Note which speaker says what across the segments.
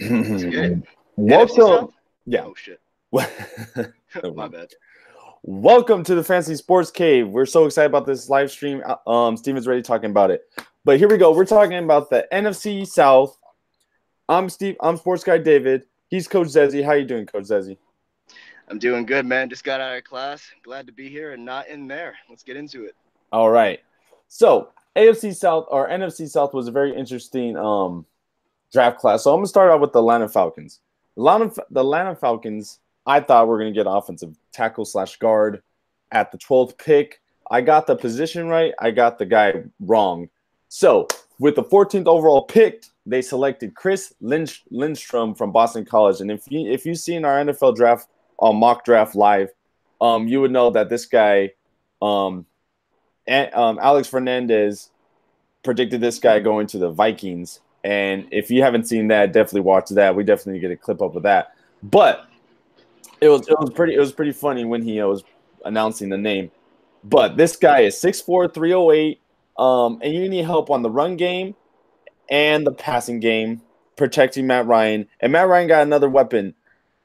Speaker 1: Welcome.
Speaker 2: Yeah. Oh shit. My bad.
Speaker 1: Welcome to the Fantasy Sports Cave. We're so excited about this live stream. Um, Steven's ready talking about it. But here we go. We're talking about the NFC South. I'm Steve. I'm Sports Guy David. He's Coach Zezy. How you doing, Coach Zezy?
Speaker 2: I'm doing good, man. Just got out of class. Glad to be here and not in there. Let's get into it.
Speaker 1: All right. So AFC South or NFC South was a very interesting um, draft class. So I'm gonna start out with the Atlanta Falcons. Atlanta, the Atlanta Falcons, I thought we are gonna get offensive tackle slash guard at the 12th pick. I got the position right. I got the guy wrong. So with the 14th overall pick, they selected Chris Lindstrom Lindstrom from Boston College. And if you if you've seen our NFL draft on uh, mock draft live, um, you would know that this guy, um, and, um, Alex Fernandez, predicted this guy going to the Vikings. And if you haven't seen that, definitely watch that. We definitely get a clip up of that. But it was it was pretty it was pretty funny when he was announcing the name. But this guy is 6'4", 308, um, and you need help on the run game and the passing game, protecting Matt Ryan. And Matt Ryan got another weapon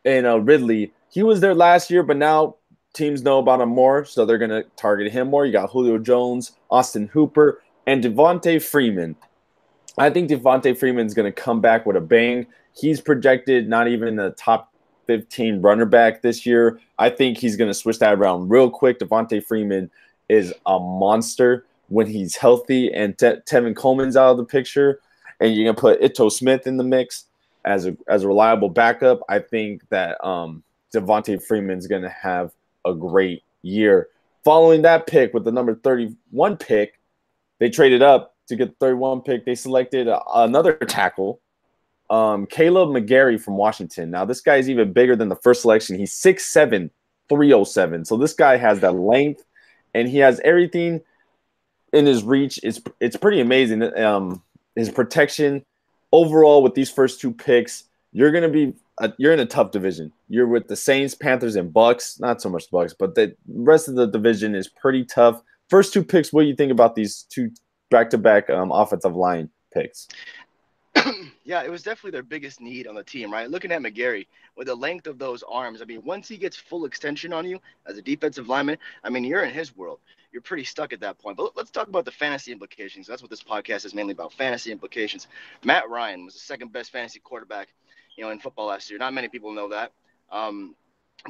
Speaker 1: in uh, Ridley. He was there last year, but now teams know about him more, so they're going to target him more. You got Julio Jones, Austin Hooper, and Devonta Freeman. I think Devonta Freeman's going to come back with a bang. He's projected not even the top 15 runner back this year. I think he's going to switch that around real quick. Devonta Freeman is a monster when he's healthy, and Te- Tevin Coleman's out of the picture and you're gonna put Ito Smith in the mix as a as a reliable backup, I think that um, Devonta Freeman's gonna have a great year. Following that pick with the number 31 pick, they traded up to get the 31 pick. They selected another tackle, um, Kaleb McGary from Washington. Now, this guy is even bigger than the first selection. He's 6'7, 307. So this guy has that length and he has everything in his reach. It's it's pretty amazing. Um, his protection overall with these first two picks, you're gonna be uh, you're in a tough division. You're with the Saints, Panthers, and Bucks. Not so much Bucks, but the rest of the division is pretty tough. First two picks. What do you think about these two back-to-back um, offensive line picks?
Speaker 2: yeah, it was definitely their biggest need on the team, right? Looking at McGary with the length of those arms, I mean, once he gets full extension on you as a defensive lineman, I mean, you're in his world you're pretty stuck at that point. But let's talk about the fantasy implications. That's what this podcast is mainly about fantasy implications. Matt Ryan was the second best fantasy quarterback, you know, in football last year. Not many people know that. Um,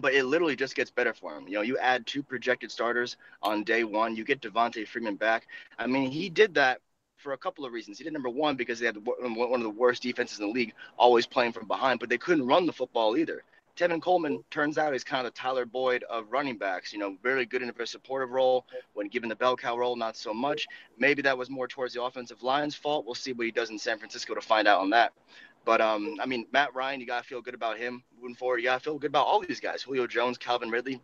Speaker 2: but it literally just gets better for him. You know, you add two projected starters on day one, you get Devonta Freeman back. I mean, he did that for a couple of reasons. He did number one because they had um, one of the worst defenses in the league, always playing from behind, but they couldn't run the football either. Tevin Coleman turns out he's kind of the Tyler Boyd of running backs. You know, really good in a very supportive role. When given the bell cow role, not so much. Maybe that was more towards the offensive line's fault. We'll see what he does in San Francisco to find out on that. But um, I mean, Matt Ryan, you gotta feel good about him moving forward. You gotta feel good about all these guys: Julio Jones, Calvin Ridley,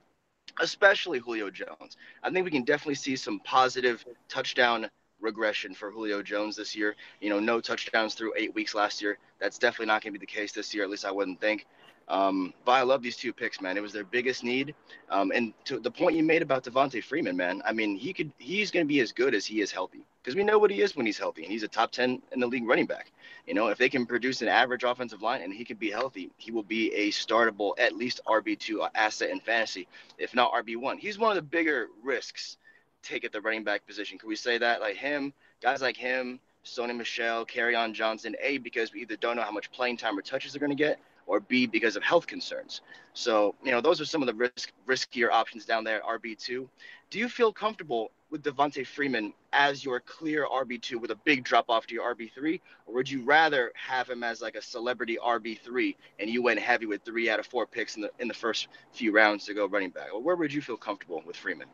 Speaker 2: especially Julio Jones. I think we can definitely see some positive touchdown regression for Julio Jones this year. You know, no touchdowns through eight weeks last year. That's definitely not to be the case this year. At least I wouldn't think. Um, but I love these two picks, man. It was their biggest need. Um, and to the point you made about Devonta Freeman, man, I mean, he could he's going to be as good as he is healthy because we know what he is when he's healthy, and he's a top ten in the league running back. You know, if they can produce an average offensive line and he can be healthy, he will be a startable at least RB two asset in fantasy, if not RB one. He's one of the bigger risks take at the running back position. Can we say that? Like him, guys like him, Sony Michel, Kerryon Johnson, A, because we either don't know how much playing time or touches they're going to get, or B because of health concerns. So, you know, those are some of the risk riskier options down there RB2. Do you feel comfortable with Devonta Freeman as your clear RB2 with a big drop off to your RB3 or would you rather have him as like a celebrity RB3 and you went heavy with 3 out of 4 picks in the in the first few rounds to go running back? Where would you feel comfortable with Freeman?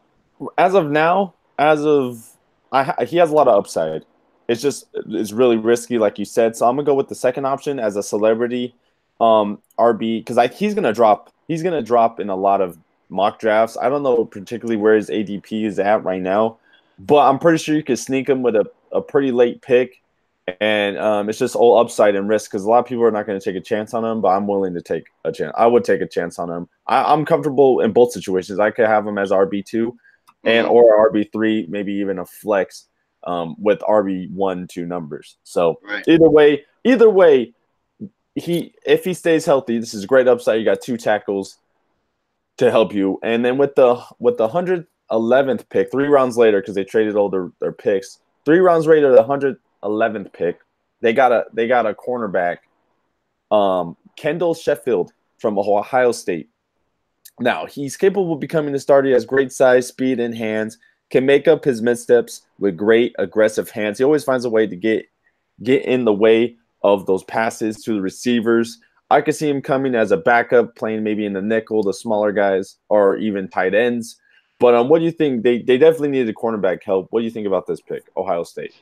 Speaker 1: As of now, as of I, he has a lot of upside. It's just it's really risky, like you said. So I'm gonna go with the second option as a celebrity um, RB because I he's gonna drop. He's gonna drop in a lot of mock drafts. I don't know particularly where his ADP is at right now, but I'm pretty sure you could sneak him with a, a pretty late pick. And um, it's just all upside and risk because a lot of people are not going to take a chance on him, but I'm willing to take a chance. I would take a chance on him. I, am comfortable in both situations. I could have him as RB two, and mm-hmm. or RB three, maybe even a flex um, with RB one two numbers. So right. either way, either way, he if he stays healthy, this is a great upside. You got two tackles to help you, and then with the with the hundred eleventh pick, three rounds later, because they traded all their, their picks, three rounds later, the hundred eleventh pick, they got a they got a cornerback, um, Kendall Sheffield from Ohio State. Now he's capable of becoming a starter. He has great size, speed, and hands. Can make up his missteps with great aggressive hands. He always finds a way to get get in the way of those passes to the receivers. I could see him coming as a backup, playing maybe in the nickel, the smaller guys, or even tight ends. But um, what do you think? They they definitely needed a cornerback help. What do you think about this pick, Ohio State?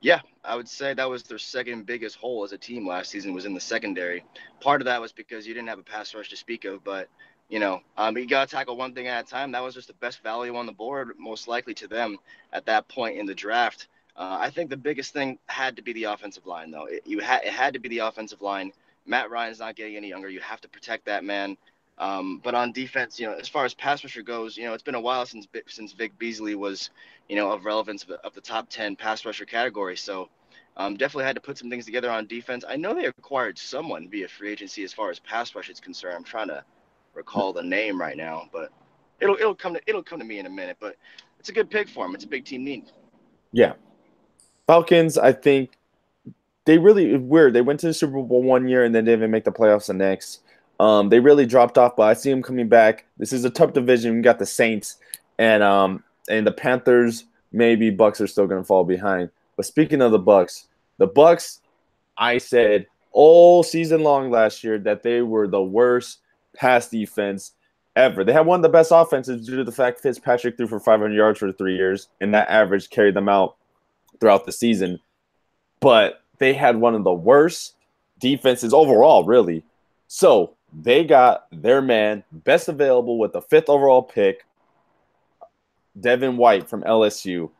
Speaker 2: Yeah, I would say that was their second biggest hole as a team last season was in the secondary. Part of that was because you didn't have a pass rush to speak of, but you know, um, you got to tackle one thing at a time. That was just the best value on the board, most likely to them at that point in the draft. Uh, I think the biggest thing had to be the offensive line, though. It, you had it had to be the offensive line. Matt Ryan's not getting any younger. You have to protect that man. Um, but on defense, you know, as far as pass rusher goes, you know, it's been a while since since Vic Beasley was, you know, of relevance of the, of the top ten pass rusher category. So um, definitely had to put some things together on defense. I know they acquired someone via free agency as far as pass rush is concerned. I'm trying to recall the name right now, but it'll it'll come to it'll come to me in a minute. But it's a good pick for him. It's a big team need.
Speaker 1: Yeah, Falcons, I think they really weird. They went to the Super Bowl one year and then didn't even make the playoffs the next. Um, they really dropped off, but I see them coming back. This is a tough division. We got the Saints and um and the Panthers. Maybe Bucks are still going to fall behind. But speaking of the Bucks, the Bucks, I said all season long last year that they were the worst pass defense ever. They had one of the best offenses due to the fact Fitzpatrick threw for 500 yards for three years, and that average carried them out throughout the season. But they had one of the worst defenses overall, really. So they got their man, best available with the fifth overall pick, Devin White from LSU.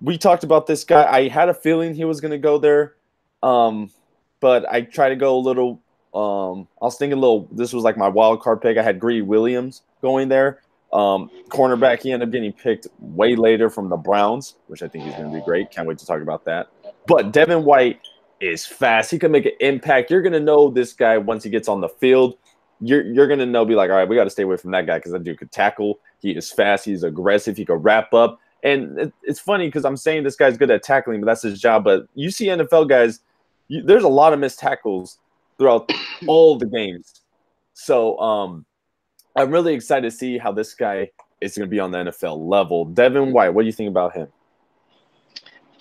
Speaker 1: We talked about this guy. I had a feeling he was going to go there, um, but I tried to go a little. Um, I was thinking a little. This was like my wild card pick. I had Greedy Williams going there, um, cornerback, he ended up getting picked way later from the Browns, which I think he's going to be great. Can't wait to talk about that. But Devin White is fast. He can make an impact. You're going to know this guy once he gets on the field. You're, you're going to know, be like, all right, we got to stay away from that guy because that dude could tackle. He is fast. He's aggressive. He could wrap up. And it, it's funny because I'm saying this guy's good at tackling, but that's his job. But you see NFL guys, you, there's a lot of missed tackles throughout all the games. So, um, I'm really excited to see how this guy is going to be on the NFL level. Devin White, what do you think about him?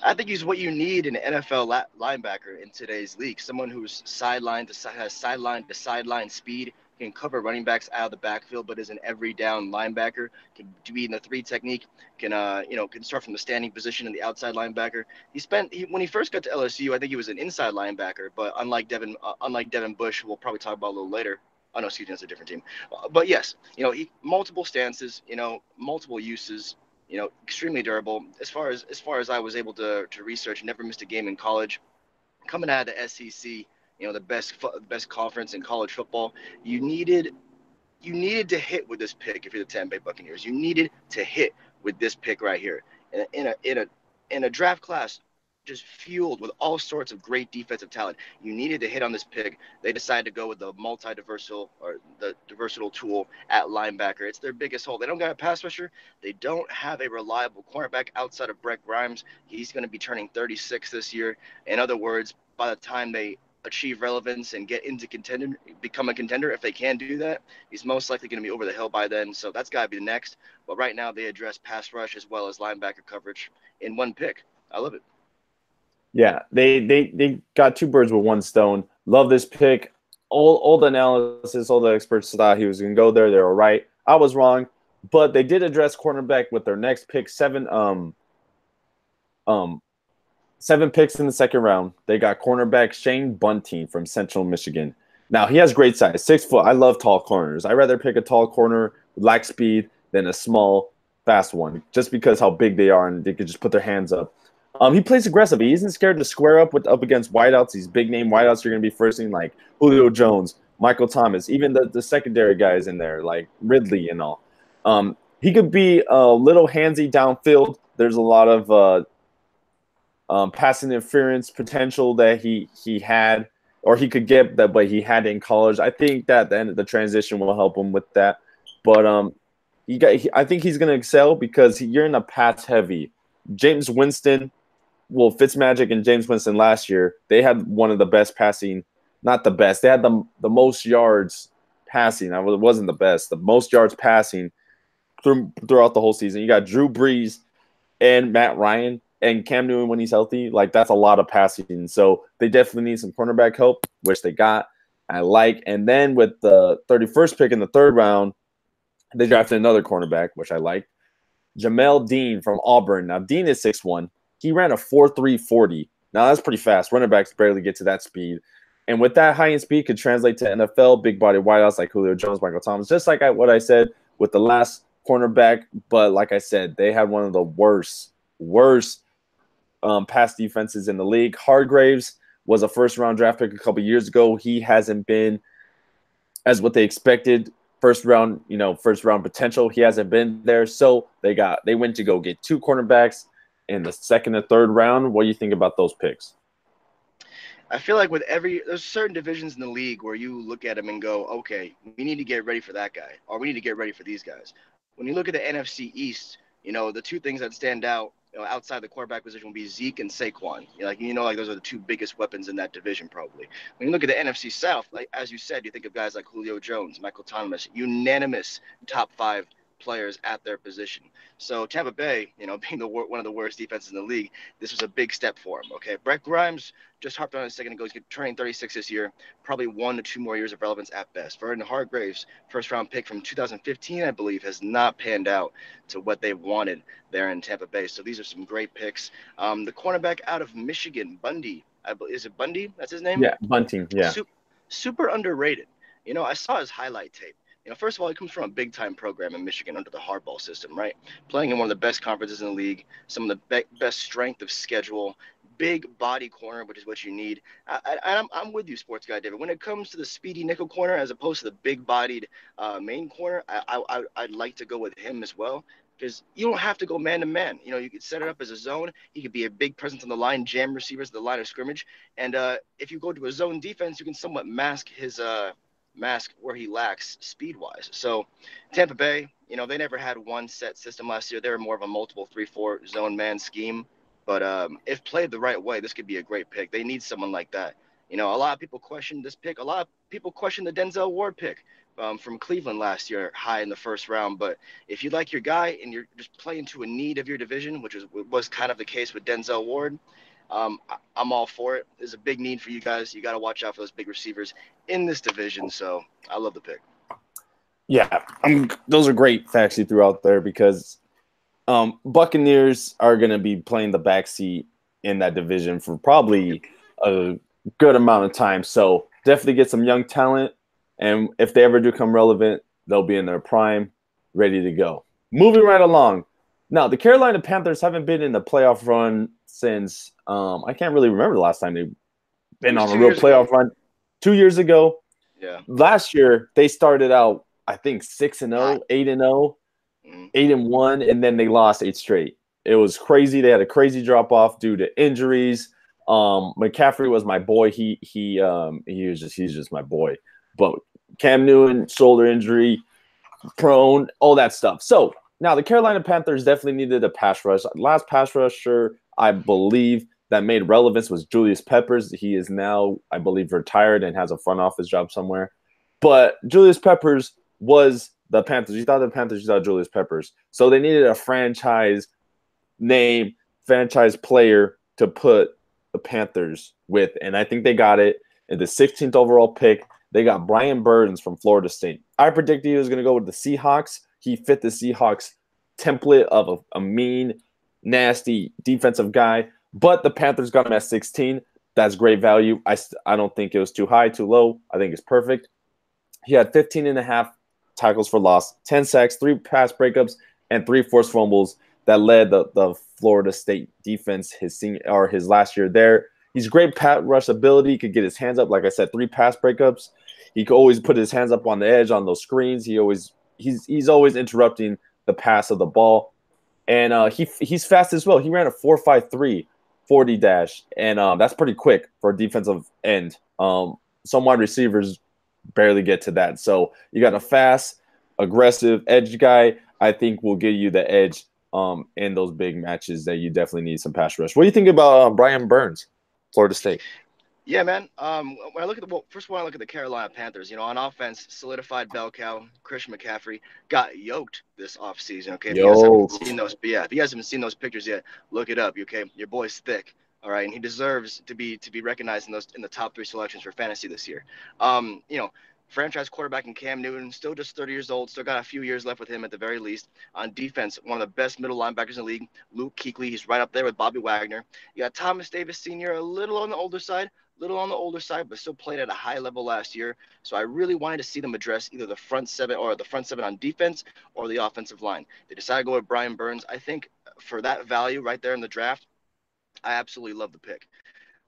Speaker 2: I think he's what you need in an NFL linebacker in today's league. Someone who's sideline to has sideline to sideline speed, can cover running backs out of the backfield, but is an every down linebacker. Can be in the three technique. Can uh you know can start from the standing position in the outside linebacker. He spent he, when he first got to LSU, I think he was an inside linebacker, but unlike Devin uh, unlike Devin Bush, we'll probably talk about a little later. Oh no, excuse me, that's a different team. Uh, but yes, you know, he, multiple stances, you know, multiple uses, you know, extremely durable. As far as as far as I was able to to research, never missed a game in college. Coming out of the SEC, you know, the best best conference in college football, you needed you needed to hit with this pick if you're the Tampa Bay Buccaneers. You needed to hit with this pick right here. In a, in a in a in a draft class just fueled with all sorts of great defensive talent. You needed to hit on this pig. They decided to go with the multi-diversal or the versatile tool at linebacker. It's their biggest hole. They don't got a pass rusher. They don't have a reliable cornerback outside of Brent Grimes. He's going to be turning 36 this year. In other words, by the time they achieve relevance and get into contender, become a contender, if they can do that, he's most likely going to be over the hill by then. So that's got to be the next. But right now, they address pass rush as well as linebacker coverage in one pick. I love it.
Speaker 1: Yeah, they they they got two birds with one stone. Love this pick. All all the analysis, all the experts thought he was gonna go there. They were right. I was wrong, but they did address cornerback with their next pick, seven um um seven picks in the second round. They got cornerback Shane Bunting from Central Michigan. Now he has great size, six foot. I love tall corners. I rather pick a tall corner with lack speed than a small, fast one, just because how big they are and they could just put their hands up. Um, he plays aggressive. He isn't scared to square up with up against wideouts. These big name wideouts are going to be firsting like Julio Jones, Michael Thomas, even the, the secondary guys in there like Ridley and all. Um, he could be a little handsy downfield. There's a lot of uh, um, passing interference potential that he he had. or he could get that, but he had in college. I think that the the transition will help him with that. But um, he got. He, I think he's going to excel because he, you're in a pass heavy. Jameis Winston, well, Fitzmagic and Jameis Winston last year, they had one of the best passing, not the best. They had the the most yards passing. I it wasn't the best. The most yards passing through, throughout the whole season. You got Drew Brees and Matt Ryan and Cam Newton when he's healthy. Like that's a lot of passing. So they definitely need some cornerback help, which they got. I like. And then with the 31st pick in the third round, they drafted another cornerback, which I like. Jamel Dean from Auburn. Now, Dean is 6'1. He ran a 4'3 40. Now, that's pretty fast. Running backs barely get to that speed. And with that high end speed, could translate to NFL big body wideouts like Julio Jones, Michael Thomas. Just like I, what I said with the last cornerback. But like I said, they had one of the worst, worst um, pass defenses in the league. Hargreaves was a first round draft pick a couple years ago. He hasn't been as what they expected. First round, you know, first round potential. He hasn't been there. So they got they went to go get two cornerbacks in the second and third round. What do you think about those picks?
Speaker 2: I feel like with every there's certain divisions in the league where you look at them and go, okay, we need to get ready for that guy, or we need to get ready for these guys. When you look at the NFC East, you know the two things that stand out you know, outside the quarterback position will be Zeke and Saquon. You know, like you know, like those are the two biggest weapons in that division, probably. When you look at the NFC South, like as you said, you think of guys like Julio Jones, Michael Thomas, unanimous top five players at their position. So Tampa Bay, you know, being the one of the worst defenses in the league, this was a big step for him. Okay, Brent Grimes just harped on a second ago. He's turning 36 this year, probably one to two more years of relevance at best. Vernon Hargreaves, first round pick from 2015, I believe, has not panned out to what they wanted there in Tampa Bay. So these are some great picks. Um, the cornerback out of Michigan, Bundy, I believe, is it Bundy? That's his name.
Speaker 1: Yeah, Bunting. Yeah.
Speaker 2: Super, super underrated. You know, I saw his highlight tape you know, first of all, he comes from a big time program in Michigan under the Harbaugh system, right? Playing in one of the best conferences in the league, some of the be- best strength of schedule, big body corner, which is what you need. I, I, I'm, I'm with you, sports guy David. When it comes to the speedy nickel corner as opposed to the big bodied uh, main corner, I, I, I'd like to go with him as well because you don't have to go man to man. You know, you could set it up as a zone. He could be a big presence on the line, jam receivers the line of scrimmage. And uh, if you go to a zone defense, you can somewhat mask his uh, mask where he lacks speed wise. So Tampa Bay, you know, they never had one set system last year. They were more of a multiple three four zone man scheme. But um, if played the right way, this could be a great pick. They need someone like that. You know, a lot of people question this pick. A lot of people question the Denzel Ward pick um, from Cleveland last year, high in the first round. But if you like your guy and you're just playing to a need of your division, which was was kind of the case with Denzel Ward, um, I'm all for it. There's a big need for you guys. You got to watch out for those big receivers in this division. So I love the pick.
Speaker 1: Yeah, I'm, those are great facts you threw out there because um, Buccaneers are going to be playing the backseat in that division for probably a good amount of time. So definitely get some young talent, and if they ever do come relevant, they'll be in their prime, ready to go. Moving right along. Now the Carolina Panthers haven't been in the playoff run since um, I can't really remember the last time they've been on a real playoff ago. run. Two years ago.
Speaker 2: Yeah.
Speaker 1: Last year they started out, I think six and 0, 8 and 0, mm-hmm. 8 and 1, and then they lost eight straight. It was crazy. They had a crazy drop off due to injuries. Um, McCaffrey was my boy. He he um he was just he's just my boy. But Cam Newton, shoulder injury, prone, all that stuff. So now the Carolina Panthers definitely needed a pass rush. Last pass rusher I believe that made relevance was Julius Peppers. He is now, I believe, retired and has a front office job somewhere. But Julius Peppers was the Panthers. You thought the Panthers, you thought Julius Peppers. So they needed a franchise name, franchise player to put the Panthers with. And I think they got it in the 16th overall pick. They got Brian Burns from Florida State. I predicted he was going to go with the Seahawks. He fit the Seahawks template of a, a mean, nasty defensive guy. But the Panthers got him at 16. That's great value. I, I don't think it was too high, too low. I think it's perfect. He had 15 and a half tackles for loss, 10 sacks, three pass breakups, and three forced fumbles that led the, the Florida State defense his senior or his last year there. He's great pat rush ability. He could get his hands up. Like I said, three pass breakups. He could always put his hands up on the edge on those screens. He always he's he's always interrupting the pass of the ball and uh, he he's fast as well. He ran a four five three 40 dash, and um, that's pretty quick for a defensive end. Um, some wide receivers barely get to that. So you got a fast, aggressive edge guy. I think will give you the edge um, in those big matches that you definitely need some pass rush. What do you think about uh, Brian Burns, Florida State?
Speaker 2: Yeah, man. Um, when I look at the well, first one, I look at the Carolina Panthers. You know, on offense, solidified bell cow, Christian McCaffrey got yoked this offseason. Okay, if you guys haven't seen those, but yeah, if you guys haven't seen those pictures yet, look it up. Okay, your boy's thick. All right, and he deserves to be to be recognized in those in the top three selections for fantasy this year. Um, you know, franchise quarterback in Cam Newton, still just 30 years old, still got a few years left with him at the very least. On defense, one of the best middle linebackers in the league, Luke Kuechly. He's right up there with Bobby Wagner. You got Thomas Davis Sr., a little on the older side, little on the older side, but still played at a high level last year. So I really wanted to see them address either the front seven or the front seven on defense or the offensive line. They decided to go with Brian Burns. I think for that value right there in the draft, I absolutely love the pick.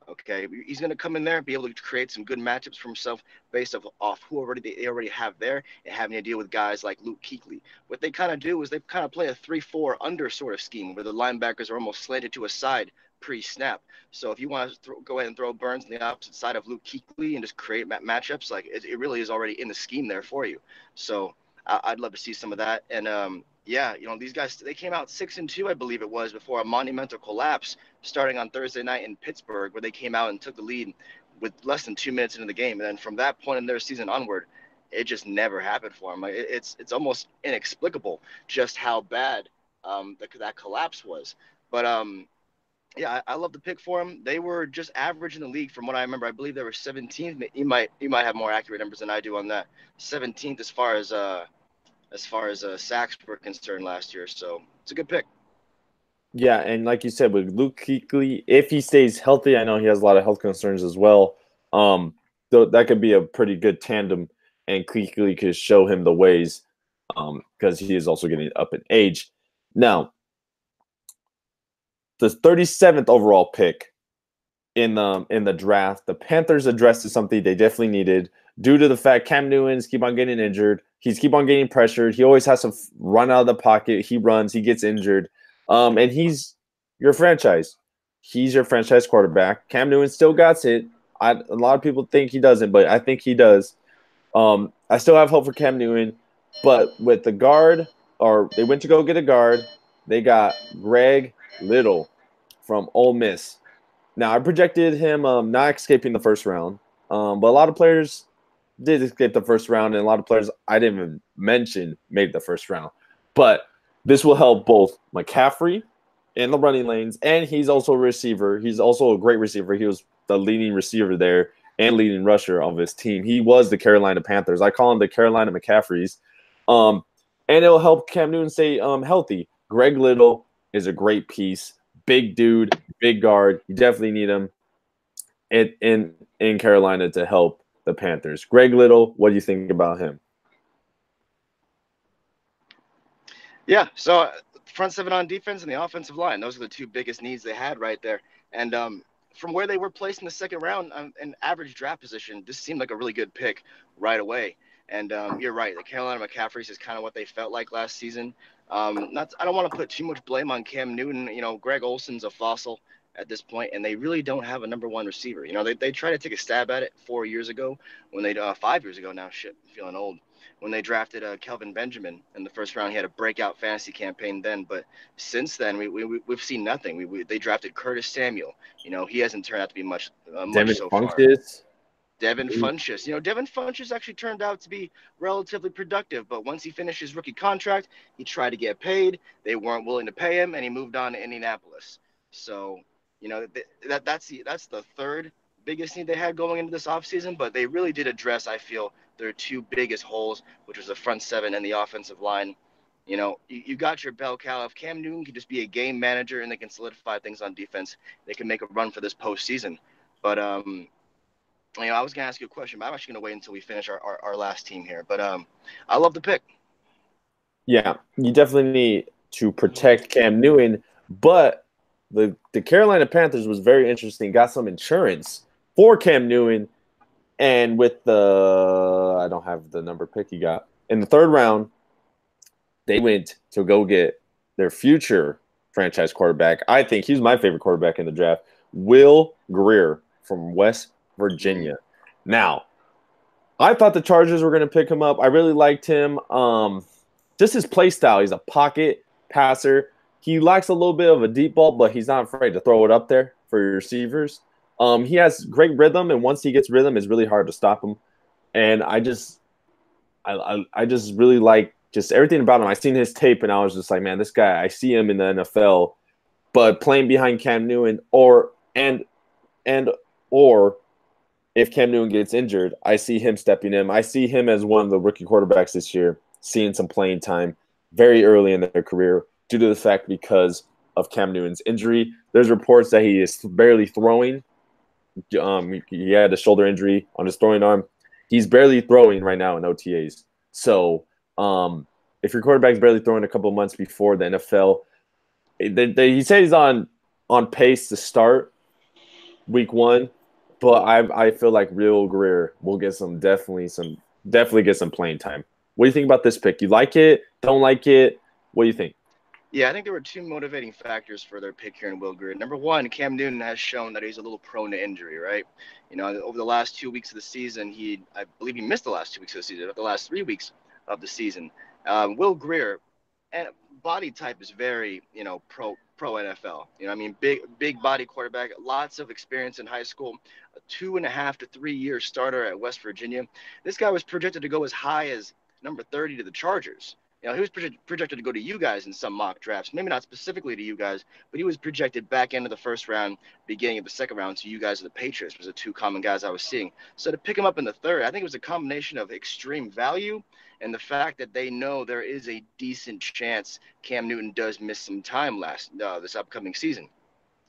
Speaker 2: Okay, he's going to come in there and be able to create some good matchups for himself based off, who already they, already have there and having to deal with guys like Luke Kuechly. What they kind of do is they kind of play a three-four under sort of scheme where the linebackers are almost slanted to a side pre-snap. So if you want to throw, go ahead and throw Burns on the opposite side of Luke Kuechly and just create matchups, like it, it, really is already in the scheme there for you. So I, would love to see some of that. And um, yeah, you know these guys they came out six and two, I believe it was, before a monumental collapse starting on Thursday night in Pittsburgh, where they came out and took the lead with less than two minutes into the game. And then from that point in their season onward, it just never happened for them. Like it, it's it's almost inexplicable just how bad um, the, that collapse was. But um, yeah, I, I, love the pick for them. They were just average in the league from what I remember. I believe they were 17th. You might you might have more accurate numbers than I do on that. 17th as far as uh as far as uh, sacks were concerned last year. So it's a good pick.
Speaker 1: Yeah, and like you said, with Luke Kuechly, if he stays healthy, I know he has a lot of health concerns as well. Um, so that could be a pretty good tandem, and Kuechly could show him the ways, um, because he is also getting up in age. Now, the 37th overall pick in the in the draft, the Panthers addressed something they definitely needed due to the fact Cam Newton's keep on getting injured. He's keep on getting pressured. He always has to run out of the pocket. He runs. He gets injured. Um, and he's your franchise. He's your franchise quarterback. Cam Newton still got it. I, a lot of people think he doesn't, but I think he does. Um, I still have hope for Cam Newton, but with the guard, or they went to go get a guard, they got Greg Little from Ole Miss. Now I projected him um, not escaping the first round, um, but a lot of players did escape the first round, and a lot of players I didn't even mention made the first round. But this will help both McCaffrey in the running lanes, and he's also a receiver. He's also a great receiver. He was the leading receiver there and leading rusher of his team. He was the Carolina Panthers. I call him the Carolina McCaffreys. Um, and it'll help Cam Newton stay um, healthy. Greg Little is a great piece. Big dude, big guard. You definitely need him in in, in Carolina to help the Panthers. Greg Little, what do you think about him?
Speaker 2: Yeah, so uh, front seven on defense and the offensive line, those are the two biggest needs they had right there. And um, from where they were placed in the second round, um, an average draft position, this seemed like a really good pick right away. And um, you're right, the Carolina McCaffreys is kind of what they felt like last season. Um, not, I don't want to put too much blame on Cam Newton. You know, Greg Olsen's a fossil at this point, and they really don't have a number one receiver. You know, they, they tried to take a stab at it four years ago when they uh, five years ago now. Shit, I'm feeling old. When they drafted uh, Kelvin Benjamin in the first round, he had a breakout fantasy campaign then. But since then, we, we we've seen nothing. We, we they drafted Curtis Samuel. You know, he hasn't turned out to be much uh, much Devin so far. Devin Funchess. You know, Devin Funchess actually turned out to be relatively productive, but once he finished his rookie contract, he tried to get paid. They weren't willing to pay him, and he moved on to Indianapolis. So you know, that that's the that's the third biggest need they had going into this offseason, but they really did address, I feel, their two biggest holes, which was the front seven and the offensive line. You know, you, you got your bell cow. If Cam Newton can just be a game manager and they can solidify things on defense, they can make a run for this postseason. But um, you know, I was gonna ask you a question, but I'm actually gonna wait until we finish our, our, our last team here. But um, I love the pick.
Speaker 1: Yeah, you definitely need to protect Cam Newton, but the the Carolina Panthers was very interesting. Got some insurance for Cam Newton, and with the I don't have the number pick he got in the third round, they went to go get their future franchise quarterback. I think he's my favorite quarterback in the draft. Will Grier from West Virginia. Now, I thought the Chargers were going to pick him up. I really liked him. Um, just his play style. He's a pocket passer. He lacks a little bit of a deep ball, but he's not afraid to throw it up there for your receivers. Um, he has great rhythm, and once he gets rhythm, it's really hard to stop him. And I just, I, I, I just really like just everything about him. I seen his tape, and I was just like, man, this guy. I see him in the NFL, but playing behind Cam Newton, or and and or if Cam Newton gets injured, I see him stepping in. I see him as one of the rookie quarterbacks this year, seeing some playing time very early in their career due to the fact because of Cam Newton's injury. There's reports that he is barely throwing. Um, he had a shoulder injury on his throwing arm. He's barely throwing right now in OTAs. So, um, if your quarterback's barely throwing a couple months before the NFL, they, they, he said he's on on pace to start week one, but I I feel like Real Grier will get some definitely some definitely get some playing time. What do you think about this pick? You like it? Don't like it? What do you think?
Speaker 2: Yeah, I think there were two motivating factors for their pick here in Will Grier. Number one, Cam Newton has shown that he's a little prone to injury, right? You know, over the last two weeks of the season, he, I believe he missed the last two weeks of the season, the last three weeks of the season. Um, Will Grier, and body type is very, you know, pro pro NFL. You know, I mean, big big body quarterback, lots of experience in high school, a two and a half to three year starter at West Virginia. This guy was projected to go as high as number 30 to the Chargers. You know, he was projected to go to you guys in some mock drafts, maybe not specifically to you guys, but he was projected back end of the first round, beginning of the second round to you guys of the Patriots was the two common guys I was seeing. So to pick him up in the third, I think it was a combination of extreme value and the fact that they know there is a decent chance Cam Newton does miss some time last uh, this upcoming season,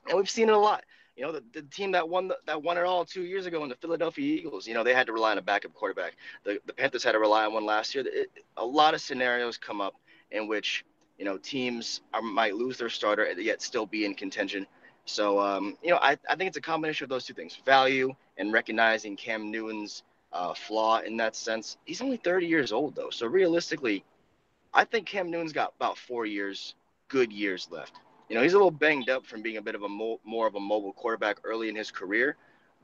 Speaker 2: and we've seen it a lot. You know, the, the team that won the, that won it all two years ago in the Philadelphia Eagles, you know, they had to rely on a backup quarterback. The, the Panthers had to rely on one last year. It, a lot of scenarios come up in which, you know, teams are, might lose their starter and yet still be in contention. So, um, you know, I, I think it's a combination of those two things value and recognizing Cam Newton's uh, flaw in that sense. He's only 30 years old, though. So realistically, I think Cam Newton's got about four years, good years left. You know, he's a little banged up from being a bit of a mo- more of a mobile quarterback early in his career,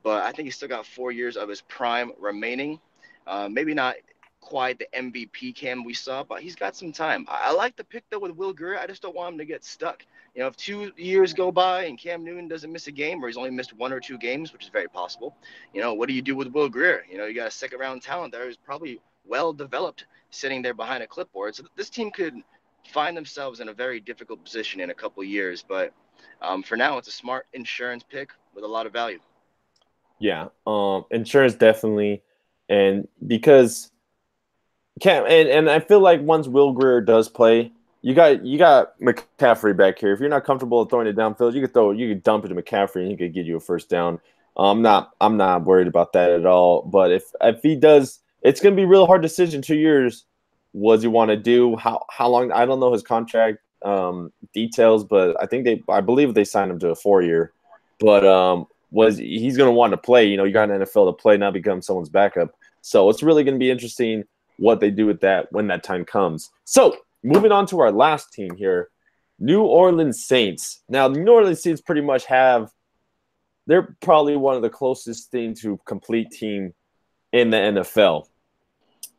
Speaker 2: but I think he's still got four years of his prime remaining. Uh, maybe not quite the MVP Cam we saw, but he's got some time. I, I like the pick though with Will Grier. I just don't want him to get stuck. You know, if two years go by and Cam Newton doesn't miss a game, or he's only missed one or two games, which is very possible, you know, what do you do with Will Grier? You know, you got a second round talent there who's probably well developed, sitting there behind a clipboard. So this team could find themselves in a very difficult position in a couple years. But um, for now, it's a smart insurance pick with a lot of value.
Speaker 1: Yeah, um, insurance definitely, and because Cam and, and I feel like once Will Grier does play, you got you got McCaffrey back here. If you're not comfortable throwing it downfield, you could throw you could dump it to McCaffrey and he could get you a first down. I'm not I'm not worried about that at all. But if if he does, it's gonna be a real hard decision. Two years what does he want to do? How how long? I don't know his contract um, details, but I think they I believe they signed him to a four year. But um, was he's to want to play? You know, you got an NFL to play, not become someone's backup. So it's really to be interesting what they do with that when that time comes. So moving on to our last team here, New Orleans Saints. Now, New Orleans Saints pretty much have they're probably one of the closest thing to complete team in the NFL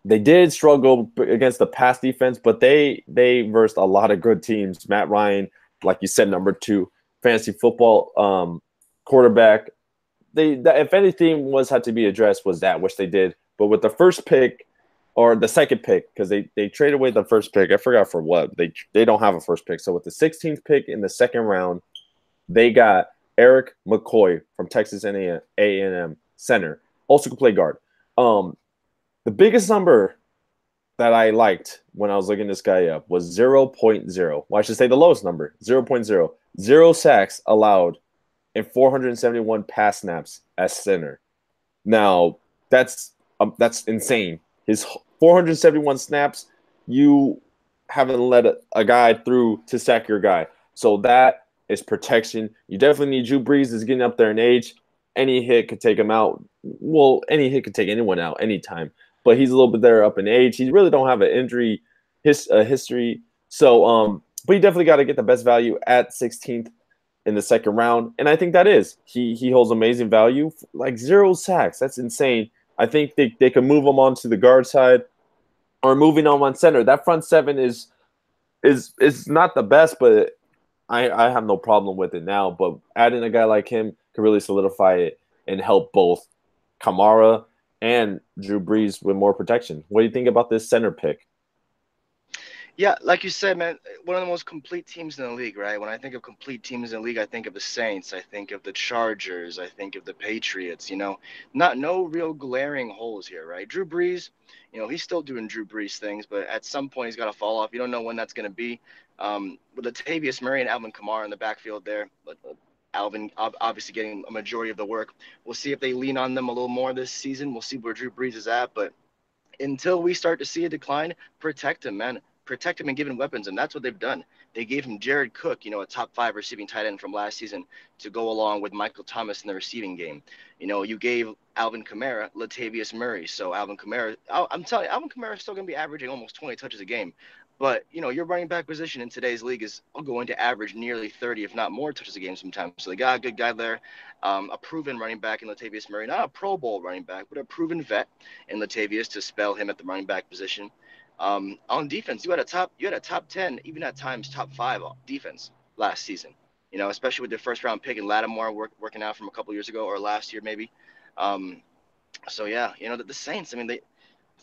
Speaker 1: they did struggle against the pass defense, but they they versed a lot of good teams. Matt Ryan, like you said, number two fantasy football um, quarterback. They if anything was had to be addressed was that which they did. But with the first pick or the second pick, because they they traded away the first pick, I forgot for what they they don't have a first pick. So with the 16th pick in the second round, they got Erik McCoy from Texas A&M center, also can play guard. Um, the biggest number that I liked when I was looking this guy up was 0.0. Well, I should say the lowest number 0.0. Zero sacks allowed in 471 pass snaps as center. Now, that's um, that's insane. His 471 snaps, you haven't let a, a, guy through to sack your guy. So that is protection. You definitely need Drew Brees is getting up there in age. Any hit could take him out. Well, any hit could take anyone out anytime but he's a little bit there up in age. He really don't have an injury his uh, history. So um, but you definitely got to get the best value at 16th in the second round, and I think that is he he holds amazing value, like zero sacks. That's insane. I think they, they can move him onto the guard side or moving on one center. That front seven is is is not the best, but I, I have no problem with it now. But adding a guy like him could really solidify it and help both Kamara and Drew Brees with more protection. What do you think about this center pick?
Speaker 2: Yeah, like you said, man, one of the most complete teams in the league, right? When I think of complete teams in the league, I think of the Saints, I think of the Chargers, I think of the Patriots, you know, not no real glaring holes here, right? Drew Brees, you know, he's still doing Drew Brees things, but at some point he's got to fall off. You don't know when that's going to be. Um, with Latavius Murray and Alvin Kamara in the backfield there, but Alvin obviously getting a majority of the work. We'll see if they lean on them a little more this season. We'll see where Drew Brees is at, but until we start to see a decline, protect him, man protect him and give him weapons, and that's what they've done. They gave him Jared Cook, you know, a top five receiving tight end from last season, to go along with Michael Thomas in the receiving game. You know, you gave Alvin Kamara Latavius Murray, so Alvin Kamara, I'm telling you, Alvin Kamara is still going to be averaging almost 20 touches a game. But you know, your running back position in today's league is going to average nearly 30, if not more, touches a game sometimes. So they got a good guy there, um, a proven running back in Latavius Murray, not a Pro Bowl running back, but a proven vet in Latavius to spell him at the running back position. Um, on defense, you had a top, you had a top ten, even at times top five defense last season. You know, especially with the first round pick and Lattimore work, working out from a couple years ago or last year maybe. Um, so yeah, you know the, the Saints. I mean, they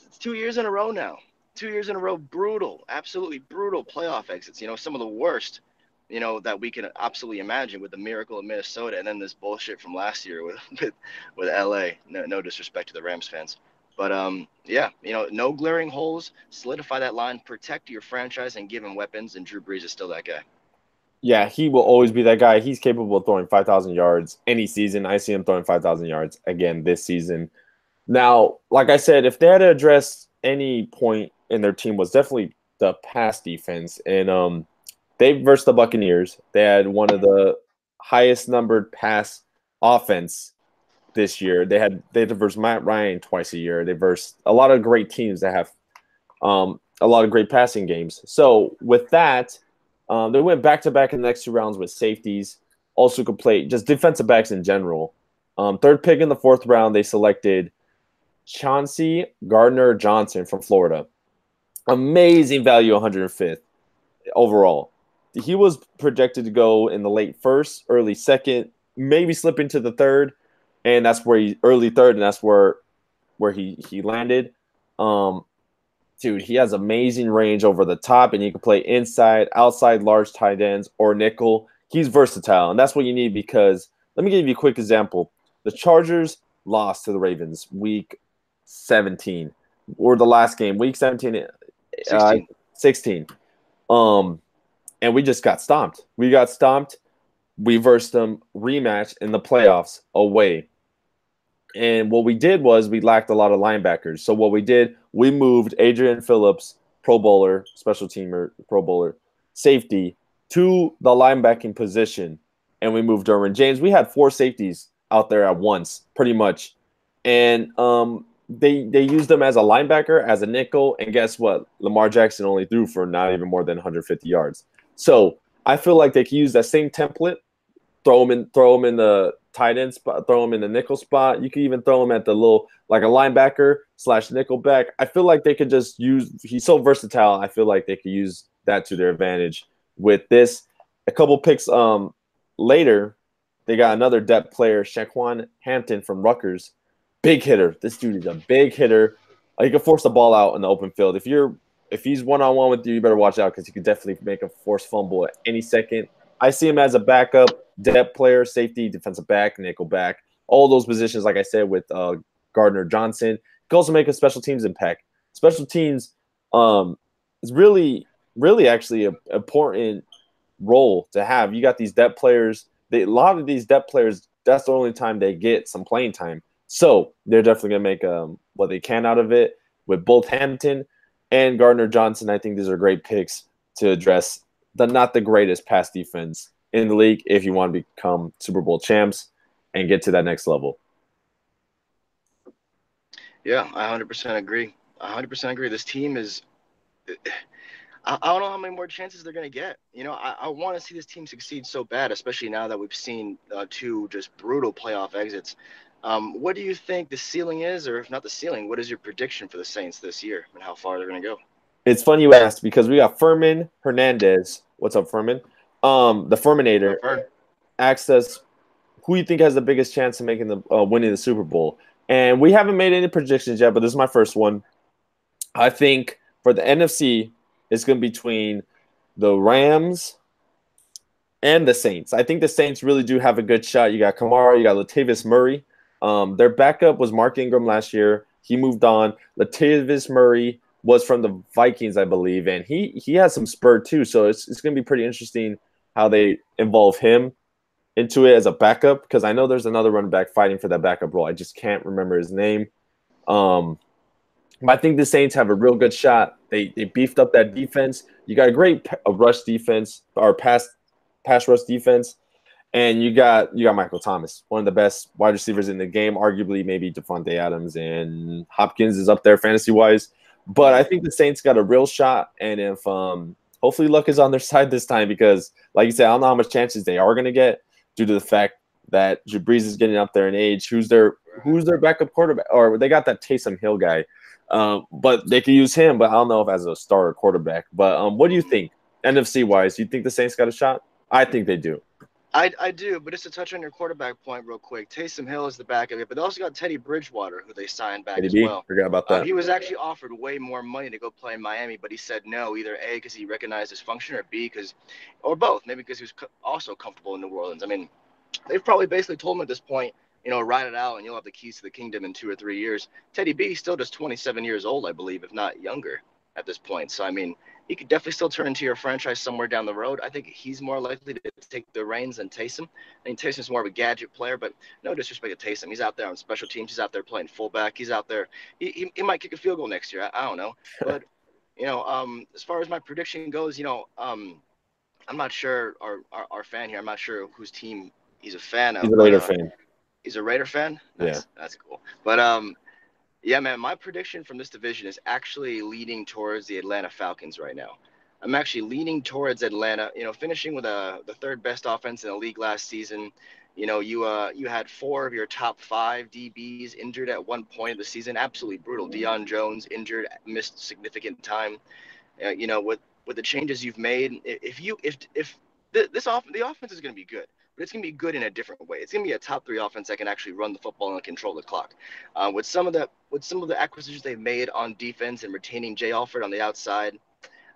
Speaker 2: it's two years in a row now. Two years in a row, brutal, absolutely brutal playoff exits. You know, some of the worst. You know that we can absolutely imagine with the miracle of Minnesota, and then this bullshit from last year with with, with LA. No, no disrespect to the Rams fans. But um, yeah, you know, no glaring holes. Solidify that line, protect your franchise, and give him weapons. And Drew Brees is still that guy.
Speaker 1: Yeah, he will always be that guy. He's capable of throwing five thousand yards any season. I see him throwing five thousand yards again this season. Now, like I said, if they had to address any point in their team, was definitely the pass defense, and um, they versus the Buccaneers. They had one of the highest numbered pass offense this year. They had they versed Matt Ryan twice a year. They versed a lot of great teams that have um, a lot of great passing games. So with that, um, they went back to back in the next two rounds with safeties. Also could play just defensive backs in general. Um, third pick in the fourth round, they selected Chauncey Gardner Johnson from Florida. Amazing value, 105th overall. He was projected to go in the late first, early second, maybe slip into the third and that's where he early third, and that's where where he he landed. Um, dude, he has amazing range over the top, and he can play inside, outside, large tight ends or nickel. He's versatile, and that's what you need because let me give you a quick example. The Chargers lost to the Ravens week 17 or the last game, week 17, uh, 16. 16. Um, and we just got stomped. We got stomped. We versed them rematch in the playoffs away. And what we did was we lacked a lot of linebackers. So what we did, we moved Adrian Phillips, Pro Bowler, special teamer, Pro Bowler, safety, to the linebacking position, and we moved Derwin James. We had four safeties out there at once, pretty much, and um, they they used them as a linebacker, as a nickel, and guess what? Lamar Jackson only threw for not even more than 150 yards. So I feel like they can use that same template, throw them in, throw them in the tight end spot, throw him in the nickel spot. You could even throw him at the little like a linebacker slash nickel back. I feel like they could just use. He's so versatile. I feel like they could use that to their advantage with this. A couple picks um later, they got another depth player, Saquan Hampton from Rutgers. Big hitter. This dude is a big hitter. He can force the ball out in the open field. If you're if he's one on one with you, you better watch out because he could definitely make a forced fumble at any second. I see him as a backup depth player, safety, defensive back, nickel back, all those positions. Like I said, with uh, Gardner Johnson, can also make a special teams impact. Special teams um, is really, really actually an important role to have. You got these depth players. They, a lot of these depth players, that's the only time they get some playing time. So they're definitely going to make um, what they can out of it with both Hampton and Gardner Johnson. I think these are great picks to address the not the greatest pass defense in the league if you want to become Super Bowl champs and get to that next level.
Speaker 2: Yeah, I 100% agree. I 100% agree. This team is. I, don't know how many more chances they're going to get. You know, I, I want to see this team succeed so bad, especially now that we've seen uh, two just brutal playoff exits. Um, what do you think the ceiling is, or if not the ceiling, what is your prediction for the Saints this year and how far they're going to go?
Speaker 1: It's funny you asked because we got Furman Hernandez. What's up, Furman? Um, the Furminator asked us who you think has the biggest chance of making the uh, winning the Super Bowl, and we haven't made any predictions yet, but this is my first one. I think for the NFC, it's going to be between the Rams and the Saints. I think the Saints really do have a good shot. You got Kamara, you got Latavius Murray. Um, their backup was Mark Ingram last year. He moved on. Latavius Murray was from the Vikings, I believe, and he he has some spur too. So it's it's going to be pretty interesting how they involve him into it as a backup because I know there's another running back fighting for that backup role. I just can't remember his name. Um, but I think the Saints have a real good shot. They they beefed up that defense. You got a great a rush defense or pass pass rush defense, and you got you got Michael Thomas, one of the best wide receivers in the game. Arguably, maybe Davante Adams and Hopkins is up there fantasy wise. But I think the Saints got a real shot, and if um, hopefully luck is on their side this time because, like you said, I don't know how much chances they are going to get due to the fact that Brees is getting up there in age. Who's their who's their backup quarterback? Or they got that Taysom Hill guy, um, but they could use him. But I don't know if as a starter quarterback. But um, what do you think NFC wise? You think the Saints got a shot? I think they do.
Speaker 2: I, I do, but just to touch on your quarterback point real quick, Taysom Hill is the back of it, but they also got Teddy Bridgewater, who they signed back Teddy as B, well.
Speaker 1: Forgot about that.
Speaker 2: Uh, he was actually offered way more money to go play in Miami, but he said no, either A, because he recognized his function, or B, because, or both, maybe because he was co- also comfortable in New Orleans. I mean, they've probably basically told him at this point, you know, ride it out and you'll have the keys to the kingdom in two or three years. Teddy B still just 27 years old, I believe, if not younger at this point. So, I mean, he could definitely still turn into your franchise somewhere down the road. I think he's more likely to take the reins than Taysom. I mean, Taysom's more of a gadget player, but no disrespect to Taysom. He's out there on special teams. He's out there playing fullback. He's out there. He, he, he might kick a field goal next year. I, I don't know. But, you know, um, as far as my prediction goes, you know, um, I'm not sure our, our, our, fan here, I'm not sure whose team he's a fan of.
Speaker 1: He's a Raider uh, fan.
Speaker 2: He's a Raider fan?
Speaker 1: That's, yeah.
Speaker 2: That's cool. But, um, yeah, man, my prediction from this division is actually leading towards the Atlanta Falcons right now. I'm actually leaning towards Atlanta. You know, finishing with a uh, the third best offense in the league last season. You know, you uh you had four of your top five DBs injured at one point of the season. Absolutely brutal. Deion Jones injured, missed significant time. Uh, you know, with with the changes you've made, if you if if this off the offense is going to be good but it's going to be good in a different way. It's going to be a top three offense that can actually run the football and control the clock. Uh, with some of the with some of the acquisitions they've made on defense and retaining Jay Alford on the outside,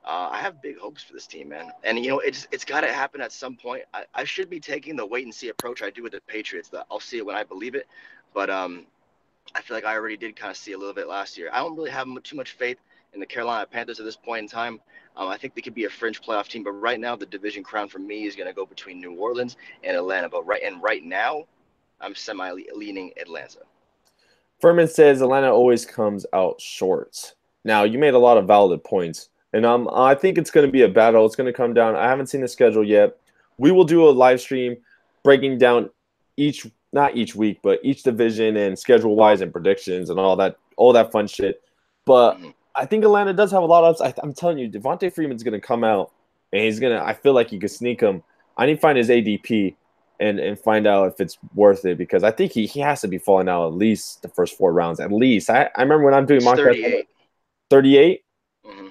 Speaker 2: uh, I have big hopes for this team, man. And you know, it's it's got to happen at some point. I, I should be taking the wait and see approach I do with the Patriots. I'll see it when I believe it, but um, I feel like I already did kind of see a little bit last year. I don't really have too much faith in the Carolina Panthers at this point in time. Um, I think they could be a fringe playoff team, but right now the division crown for me is going to go between New Orleans and Atlanta. But right and right now, I'm semi leaning Atlanta.
Speaker 1: Furman says Atlanta always comes out short. Now you made a lot of valid points, and um, I think it's going to be a battle. It's going to come down. I haven't seen the schedule yet. We will do a live stream breaking down each, not each week, but each division and schedule wise and predictions and all that, all that fun shit. But mm-hmm. I think Atlanta does have a lot of. I, am telling you, Devonta Freeman's going to come out and he's going to. I feel like you could sneak him. I need to find his ADP and and find out if it's worth it because I think he, he has to be falling out at least the first four rounds at least. I, I remember when I'm doing mock 38. 38? Mm-hmm.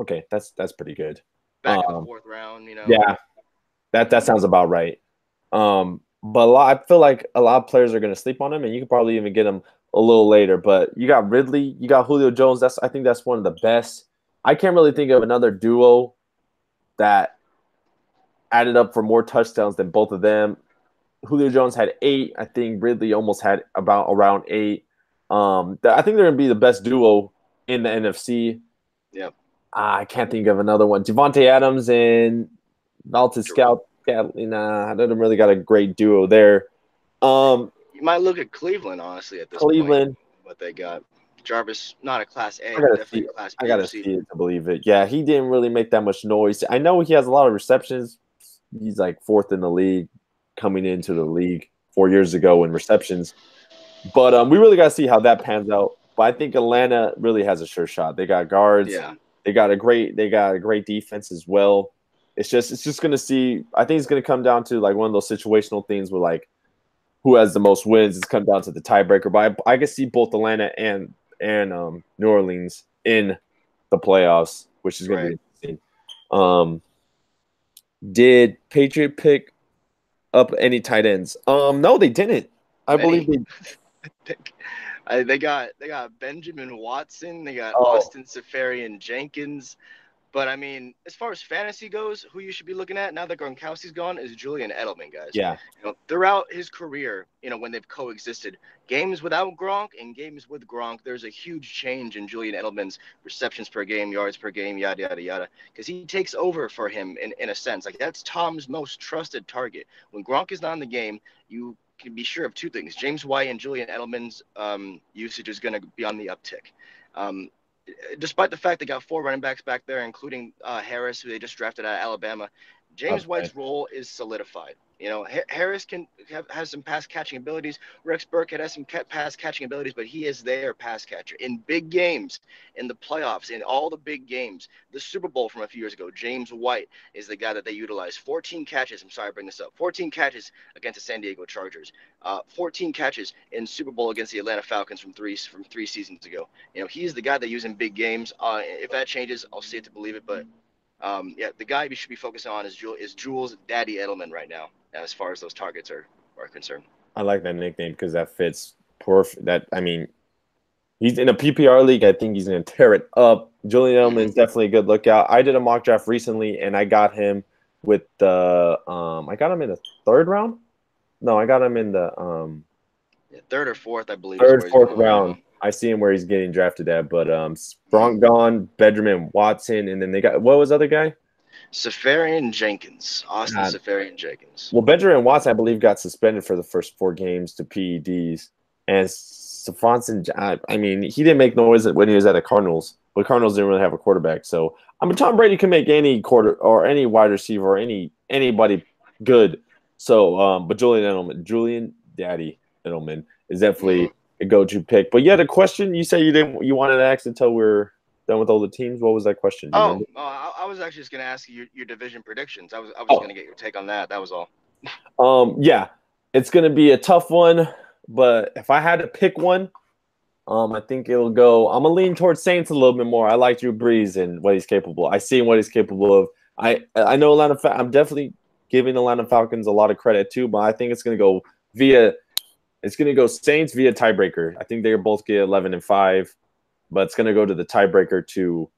Speaker 1: Okay, that's that's pretty good.
Speaker 2: Back in the um, fourth round, you know.
Speaker 1: Yeah, that that sounds about right. Um, but a lot, I feel like a lot of players are going to sleep on him, and you could probably even get him a little later. But you got Ridley, you got Julio Jones. That's I think that's one of the best. I can't really think of another duo that added up for more touchdowns than both of them. Julio Jones had eight. I think Ridley almost had about around eight. Um, I think they're gonna be the best duo in the NFC.
Speaker 2: Yep.
Speaker 1: Uh, I can't think of another one. Davante Adams and Valdes-Scantling. Nah, I don't really got a great duo there. Um,
Speaker 2: you might look at Cleveland, honestly, at this
Speaker 1: Cleveland,
Speaker 2: point, what they got. Jarvis, not a Class A, I gotta
Speaker 1: see, Class B. I gotta see it to believe it. Yeah, he didn't really make that much noise. I know he has a lot of receptions. He's like fourth in the league coming into the league four years ago in receptions. But um, we really got to see how that pans out. But I think Atlanta really has a sure shot. They got guards.
Speaker 2: Yeah.
Speaker 1: They got a great they got a great defense as well. It's just it's just gonna see. I think it's gonna come down to like one of those situational things where like who has the most wins. It's come down to the tiebreaker. But I, I can see both Atlanta and and um, New Orleans in the playoffs, which is gonna be interesting. Um, did Patriot pick up any tight ends? Um, no, they didn't. I believe
Speaker 2: they. They got they got Benjamin Watson, they got oh. Austin Seferian Jenkins, but I mean, as far as fantasy goes, who you should be looking at now that Gronkowski's gone is Julian Edelman, guys.
Speaker 1: Yeah.
Speaker 2: You know, throughout his career, you know, when they've coexisted, games without Gronk and games with Gronk, there's a huge change in Julian Edelman's receptions per game, yards per game, yada yada yada, because he takes over for him in in a sense. Like that's Tom's most trusted target. When Gronk is not in the game, you can be sure of two things: James White and Julian Edelman's um, usage is going to be on the uptick. Um, despite the fact they got four running backs back there, including uh, Harris, who they just drafted out of Alabama, James okay. White's role is solidified. You know, Harris can have, has some pass catching abilities. Rex Burkhead has some pass catching abilities, but he is their pass catcher in big games, in the playoffs, in all the big games. The Super Bowl from a few years ago, James White is the guy that they utilize. 14 catches. I'm sorry, I bring this up. 14 catches against the San Diego Chargers. Uh, 14 catches in Super Bowl against the Atlanta Falcons from three from three seasons ago. You know, he's the guy they use in big games. Uh, if that changes, I'll see it to believe it, but. Um, yeah, the guy we should be focusing on is is Jules Daddy Edelman right now as far as those targets are are concerned.
Speaker 1: I like that nickname because that fits perfect. That I mean, he's in a PPR league. I think he's going to tear it up. Julian Edelman is definitely a good lookout. I did a mock draft recently, and I got him with the um. I got him in the third round. No, I got him in the um.
Speaker 2: Yeah, third or fourth, I believe.
Speaker 1: Third, fourth round. I see him where he's getting drafted at, but um, Sprong gone, Benjamin Watson, and then they got what was the other guy?
Speaker 2: Seferian Jenkins, Austin God. Seferian Jenkins.
Speaker 1: Well, Benjamin Watson, I believe, got suspended for the first four games to PEDs, and Stefanson, I, I mean, he didn't make noise when he was at the Cardinals, but Cardinals didn't really have a quarterback. So I mean, Tom Brady can make any quarter or any wide receiver or any anybody good. So, um, but Julian Edelman, Julian Daddy Edelman is definitely mm-hmm. a go-to pick. But yeah, the question you said you didn't you wanted to ask until we're done with all the teams? What was that question?
Speaker 2: Oh, oh I, I, was actually just going to ask you your, your, division predictions. I was I was oh. going to get your take on that. That was all.
Speaker 1: Um, yeah, it's going to be a tough one, but if I had to pick one, um, I think it'll go. I'm gonna lean towards Saints a little bit more. I like Drew Brees and what he's capable. I see what he's capable of. I I know Atlanta. I'm definitely giving the Atlanta Falcons a lot of credit too, but I think it's gonna go via. It's gonna go Saints via tiebreaker. I think they both get 11 and five but it's going to go to the tiebreaker to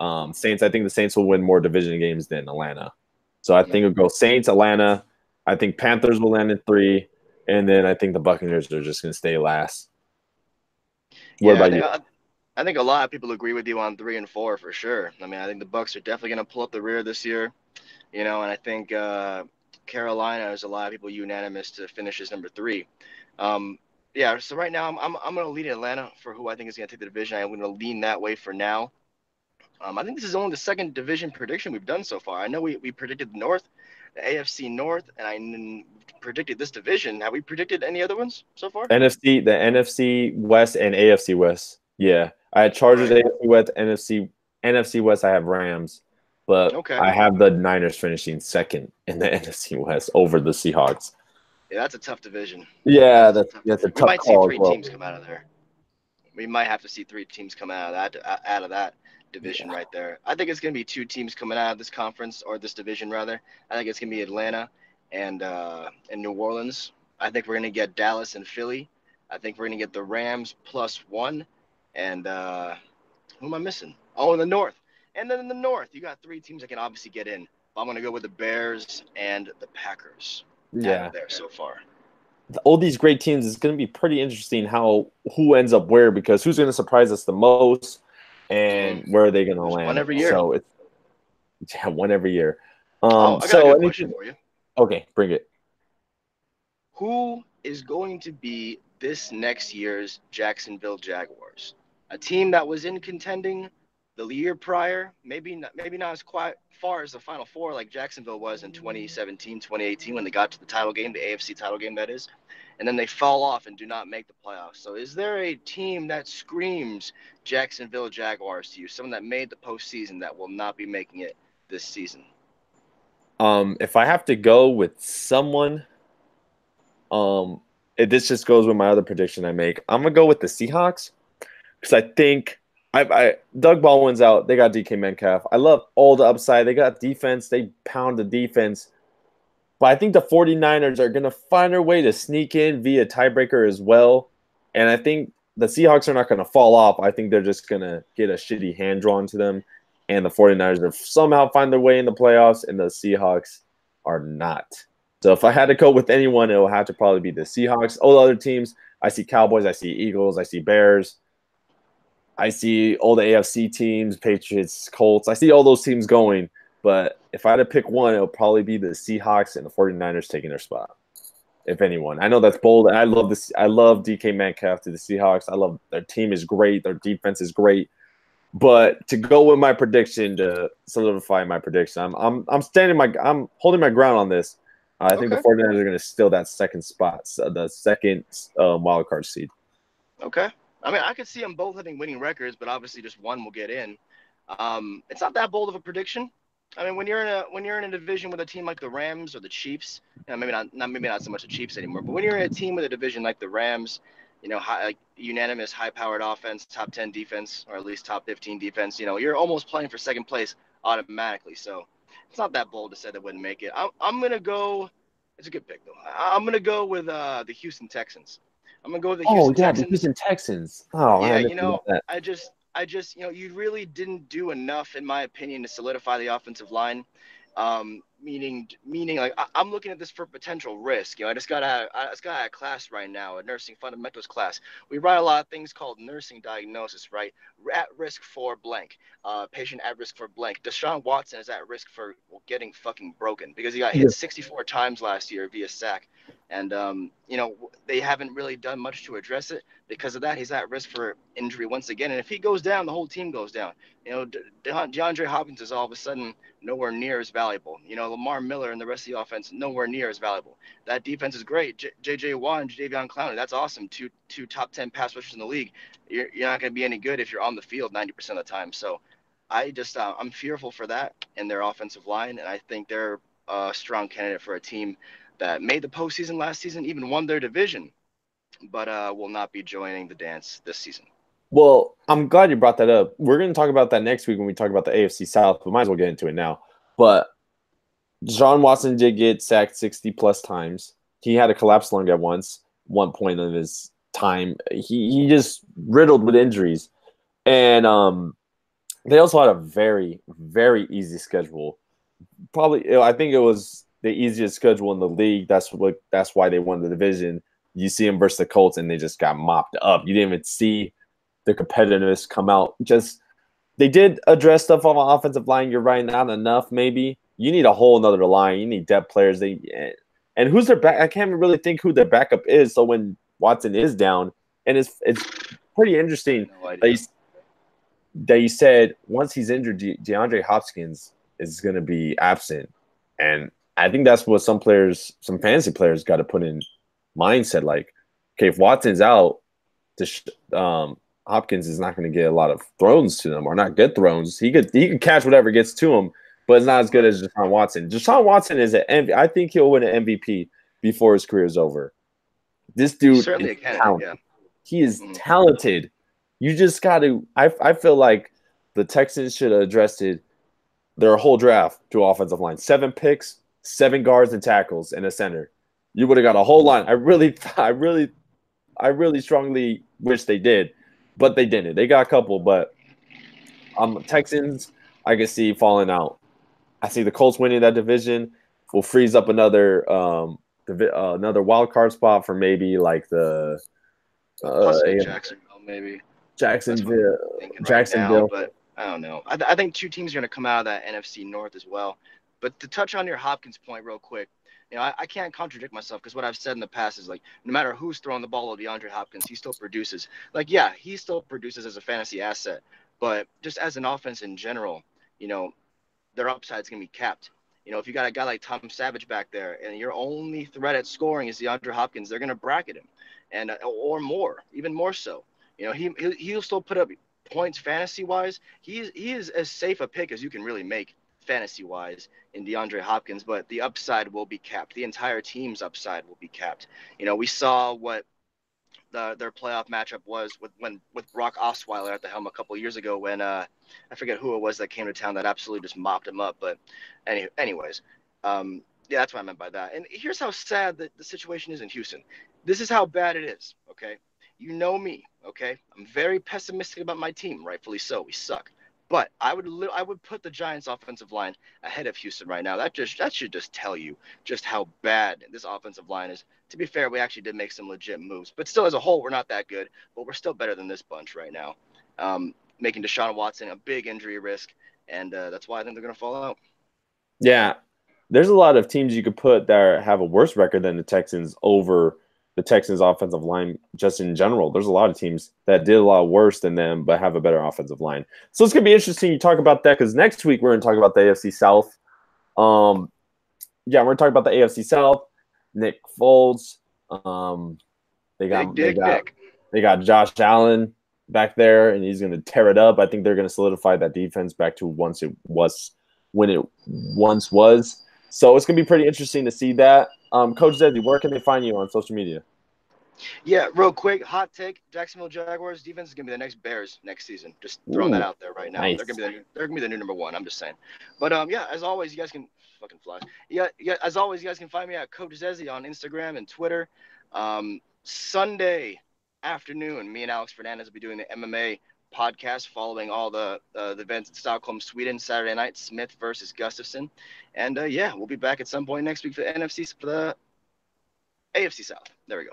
Speaker 1: um, Saints. I think the Saints will win more division games than Atlanta. So I think it'll go Saints, Atlanta. I think Panthers will land in three, and then I think the Buccaneers are just going to stay last.
Speaker 2: What yeah, about you? I, I think a lot of people agree with you on three and four for sure. I mean, I think the Bucks are definitely going to pull up the rear this year, you know, and I think uh, Carolina is a lot of people unanimous to finish as number three. Um, yeah, so right now I'm I'm, I'm going to lean Atlanta for who I think is going to take the division. I'm going to lean that way for now. Um, I think this is only the second division prediction we've done so far. I know we, we predicted the North, the AFC North, and I n- predicted this division. Have we predicted any other ones so far?
Speaker 1: NFC, the NFC West and AFC West. Yeah, I had Chargers, right. AFC West, NFC NFC West. I have Rams, but okay. I have the Niners finishing second in the NFC West over the Seahawks.
Speaker 2: Yeah, that's a tough division.
Speaker 1: Yeah, that's, that's, that's a tough. We
Speaker 2: might see three well. teams come out of there. We might have to see three teams come out of that out of that division yeah. right there. I think it's going to be two teams coming out of this conference or this division rather. I think it's going to be Atlanta and uh, and New Orleans. I think we're going to get Dallas and Philly. I think we're going to get the Rams plus one. And uh, who am I missing? Oh, in the North. And then in the North, you got three teams that can obviously get in. I'm going to go with the Bears and the Packers yeah. there so far.
Speaker 1: All these great teams is going to be pretty interesting how who ends up where because who's going to surprise us the most and where are they going to land?
Speaker 2: One every year.
Speaker 1: So it's yeah, one every year.
Speaker 2: Um, oh, I got so a good question for you.
Speaker 1: Okay, bring it.
Speaker 2: Who is going to be this next year's Jacksonville Jaguars? A team that was in contending the year prior, maybe not, maybe not as quite far as the Final Four like Jacksonville was in 2017, 2018 when they got to the title game, the AFC title game that is, and then they fall off and do not make the playoffs. So, is there a team that screams Jacksonville Jaguars to you? Someone that made the postseason that will not be making it this season?
Speaker 1: Um, if I have to go with someone, um, it, this just goes with my other prediction I make. I'm gonna go with the Seahawks because I think I, I Doug Baldwin's out. They got DK Metcalf. I love all the upside. They got defense. They pound the defense. But I think the 49ers are going to find their way to sneak in via tiebreaker as well. And I think the Seahawks are not going to fall off. I think they're just going to get a shitty hand drawn to them. And the 49ers are somehow find their way in the playoffs, and the Seahawks are not. So if I had to go with anyone, it will have to probably be the Seahawks. All the other teams, I see Cowboys, I see Eagles, I see Bears. I see all the AFC teams, Patriots, Colts. I see all those teams going. But if I had to pick one, it'll probably be the Seahawks and the 49ers taking their spot. If anyone. I know that's bold. I love this. I love DK Metcalf to the Seahawks. I love their team is great. Their defense is great. But to go with my prediction to solidify my prediction, I'm I'm I'm standing my I'm holding my ground on this. Uh, I think the 49ers are going to steal that second spot, so the second um, wild card seed.
Speaker 2: Okay. I mean, I could see them both having winning records, but obviously just one will get in. Um, it's not that bold of a prediction. I mean, when you're in a when you're in a division with a team like the Rams or the Chiefs, you know, maybe not, not maybe not so much the Chiefs anymore, but when you're in a team with a division like the Rams, you know, high, like unanimous, high-powered offense, top 10 defense, or at least top 15 defense, you know, you're almost playing for second place automatically. So it's not that bold to say they wouldn't make it. I'm, I'm gonna go. It's a good pick though. I'm gonna go with uh, the Houston Texans. I'm gonna go with the Houston oh,
Speaker 1: yeah,
Speaker 2: Texans.
Speaker 1: the Houston Texans. Oh,
Speaker 2: yeah, you know, I just, I just, you know, you really didn't do enough, in my opinion, to solidify the offensive line. Um, meaning meaning like I, am looking at this for potential risk. You know, I just got out I just got out of class right now, a nursing fundamentals class. We write a lot of things called nursing diagnosis, right? At risk for blank, uh, patient at risk for blank. Deshaun Watson is at risk for getting fucking broken because he got hit 64 times last year via sack, and um, you know they haven't really done much to address it. Because of that, he's at risk for injury once again. And if he goes down, the whole team goes down. You know, De- De- DeAndre Hopkins is all of a sudden nowhere near as valuable. You know, Lamar Miller and the rest of the offense nowhere near as valuable. That defense is great. J.J. Watt and Jadeveon Clowney, that's awesome. Two two top ten pass rushers in the league. You're, you're not going to be any good if you're on the field 90% of the time. So I just uh, I'm fearful for that in their offensive line, and I think they're a strong candidate for a team that made the postseason last season, even won their division, but uh, will not be joining the dance this season.
Speaker 1: Well, I'm glad you brought that up. We're going to talk about that next week when we talk about the AFC South, but might as well get into it now. But Deshaun Watson did get sacked 60 plus times. He had a collapsed lung at once, one point of his time. He he just riddled with injuries. And um they also had a very, very easy schedule. Probably I think it was the easiest schedule in the league. That's what that's why they won the division. You see them versus the Colts and they just got mopped up. You didn't even see the competitiveness come out. Just they did address stuff on the offensive line. You're right, not enough, maybe you need a whole another line. You need depth players. They and who's their back? I can't really think who their backup is. So when Watson is down, and it's it's pretty interesting no that, you, that you said once he's injured, De- DeAndre Hopkins is going to be absent, and I think that's what some players, some fantasy players, got to put in mindset. Like, okay, if Watson's out, um, Hopkins is not going to get a lot of throws to them, or not good throws. He could he could catch whatever gets to him, but it's not as good as Deshaun Watson. Deshaun Watson is an MVP. I think he'll win an MVP before his career is over. This dude is talented. Yeah. He is mm-hmm. talented. You just got to. I I feel like the Texans should have addressed it. Their whole draft to offensive line, seven picks, seven guards and tackles, and a center. You would have got a whole line. I really, I really, I really strongly wish they did, but they didn't. They got a couple, but um, Texans, I can see falling out. I see the Colts winning that division will freeze up another um uh, another wild card spot for maybe like the
Speaker 2: uh, Jacksonville maybe
Speaker 1: Jacksonville Jacksonville
Speaker 2: right now, but I don't know. I, th- I think two teams are going to come out of that NFC North as well. But to touch on your Hopkins point real quick, you know, I, I can't contradict myself because what I've said in the past is like, no matter who's throwing the ball to DeAndre Hopkins, he still produces. Like, yeah, he still produces as a fantasy asset, but just as an offense in general, you know, their upside is going to be capped. You know, if you got a guy like Tom Savage back there and your only threat at scoring is DeAndre Hopkins, they're going to bracket him, and uh, or more, even more so. You know, he he'll still put up points fantasy wise. He is as safe a pick as you can really make fantasy wise in DeAndre Hopkins, but the upside will be capped. The entire team's upside will be capped. You know, we saw what the, their playoff matchup was with when with Brock Osweiler at the helm a couple years ago when uh, I forget who it was that came to town that absolutely just mopped him up. But any, anyways, um, yeah, that's what I meant by that. And here's how sad the, the situation is in Houston. This is how bad it is. Okay, you know me. Okay, I'm very pessimistic about my team, rightfully so. We suck. But I would I would put the Giants' offensive line ahead of Houston right now. That just that should just tell you just how bad this offensive line is. To be fair, we actually did make some legit moves, but still as a whole, we're not that good. But we're still better than this bunch right now. Um, making Deshaun Watson a big injury risk, and uh, that's why I think they're going to fall out.
Speaker 1: Yeah, there's a lot of teams you could put that have a worse record than the Texans over the Texans offensive line just in general. There's a lot of teams that did a lot worse than them but have a better offensive line. So it's gonna be interesting. You talk about that because next week we're gonna talk about the AFC South. Um, yeah, we're gonna talk about the AFC South. Nick Foles. Um, they got they got they got Josh Allen back there, and he's gonna tear it up. I think they're gonna solidify that defense back to once it was when it once was. So it's gonna be pretty interesting to see that. Um, Coach Zezy, where can they find you on social media?
Speaker 2: Yeah, real quick, hot take: Jacksonville Jaguars defense is gonna be the next Bears next season. Just throwing Ooh, that out there right now. Nice. They're gonna be the they're gonna be the new number one. I'm just saying. But um, yeah, as always, you guys can fucking fly. Yeah, yeah. As always, you guys can find me at Coach Zezy on Instagram and Twitter. Um, Sunday afternoon, me and Alex Fernandez will be doing the MMA podcast following all the uh, the events in Stockholm, Sweden, Saturday night, Smith versus Gustafsson. and uh, yeah, we'll be back at some point next week for the NFC for the AFC South. There we go.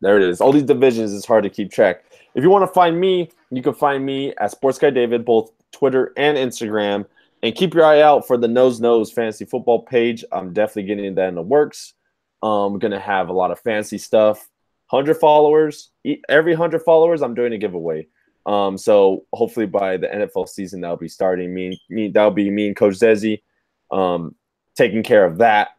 Speaker 1: There it is. All these divisions is hard to keep track. If you want to find me, you can find me at Sports Guy David, both Twitter and Instagram. And keep your eye out for the Nose Nose Fantasy Football page. I'm definitely getting that in the works. I'm um, gonna have a lot of fancy stuff. Hundred followers, every hundred followers, I'm doing a giveaway. Um, so hopefully by the NFL season, that'll be starting. Me, me, that'll be me and Coach Zezy, um, taking care of that.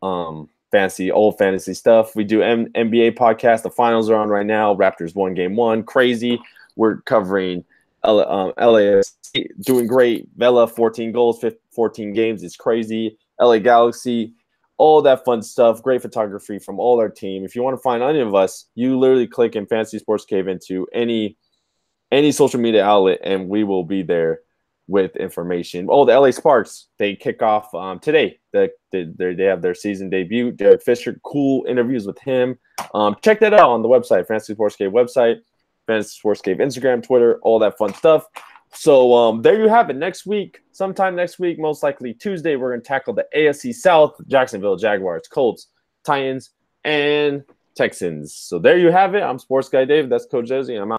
Speaker 1: Um, fancy old fantasy stuff. We do M- NBA podcast. The finals are on right now. Raptors won game one. Crazy. We're covering L- um, doing great. Vela 14 goals, 15, 14 games. It's crazy. LA Galaxy, all that fun stuff. Great photography from all our team. If you want to find any of us, you literally click in Fantasy Sports Cave into any any social media outlet, and we will be there with information. Oh, the LA Sparks they kick off um, today. The, the, they have their season debut. Derek Fisher, cool interviews with him. Um, check that out on the website, Fantasy Sports Cave website, Fantasy Sports Cave Instagram, Twitter, all that fun stuff. So um, there you have it. Next week, sometime next week, most likely Tuesday, we're going to tackle the AFC South, Jacksonville Jaguars, Colts, Titans, and Texans. So there you have it. I'm Sports Guy Dave. That's Coach Jesse. I'm out.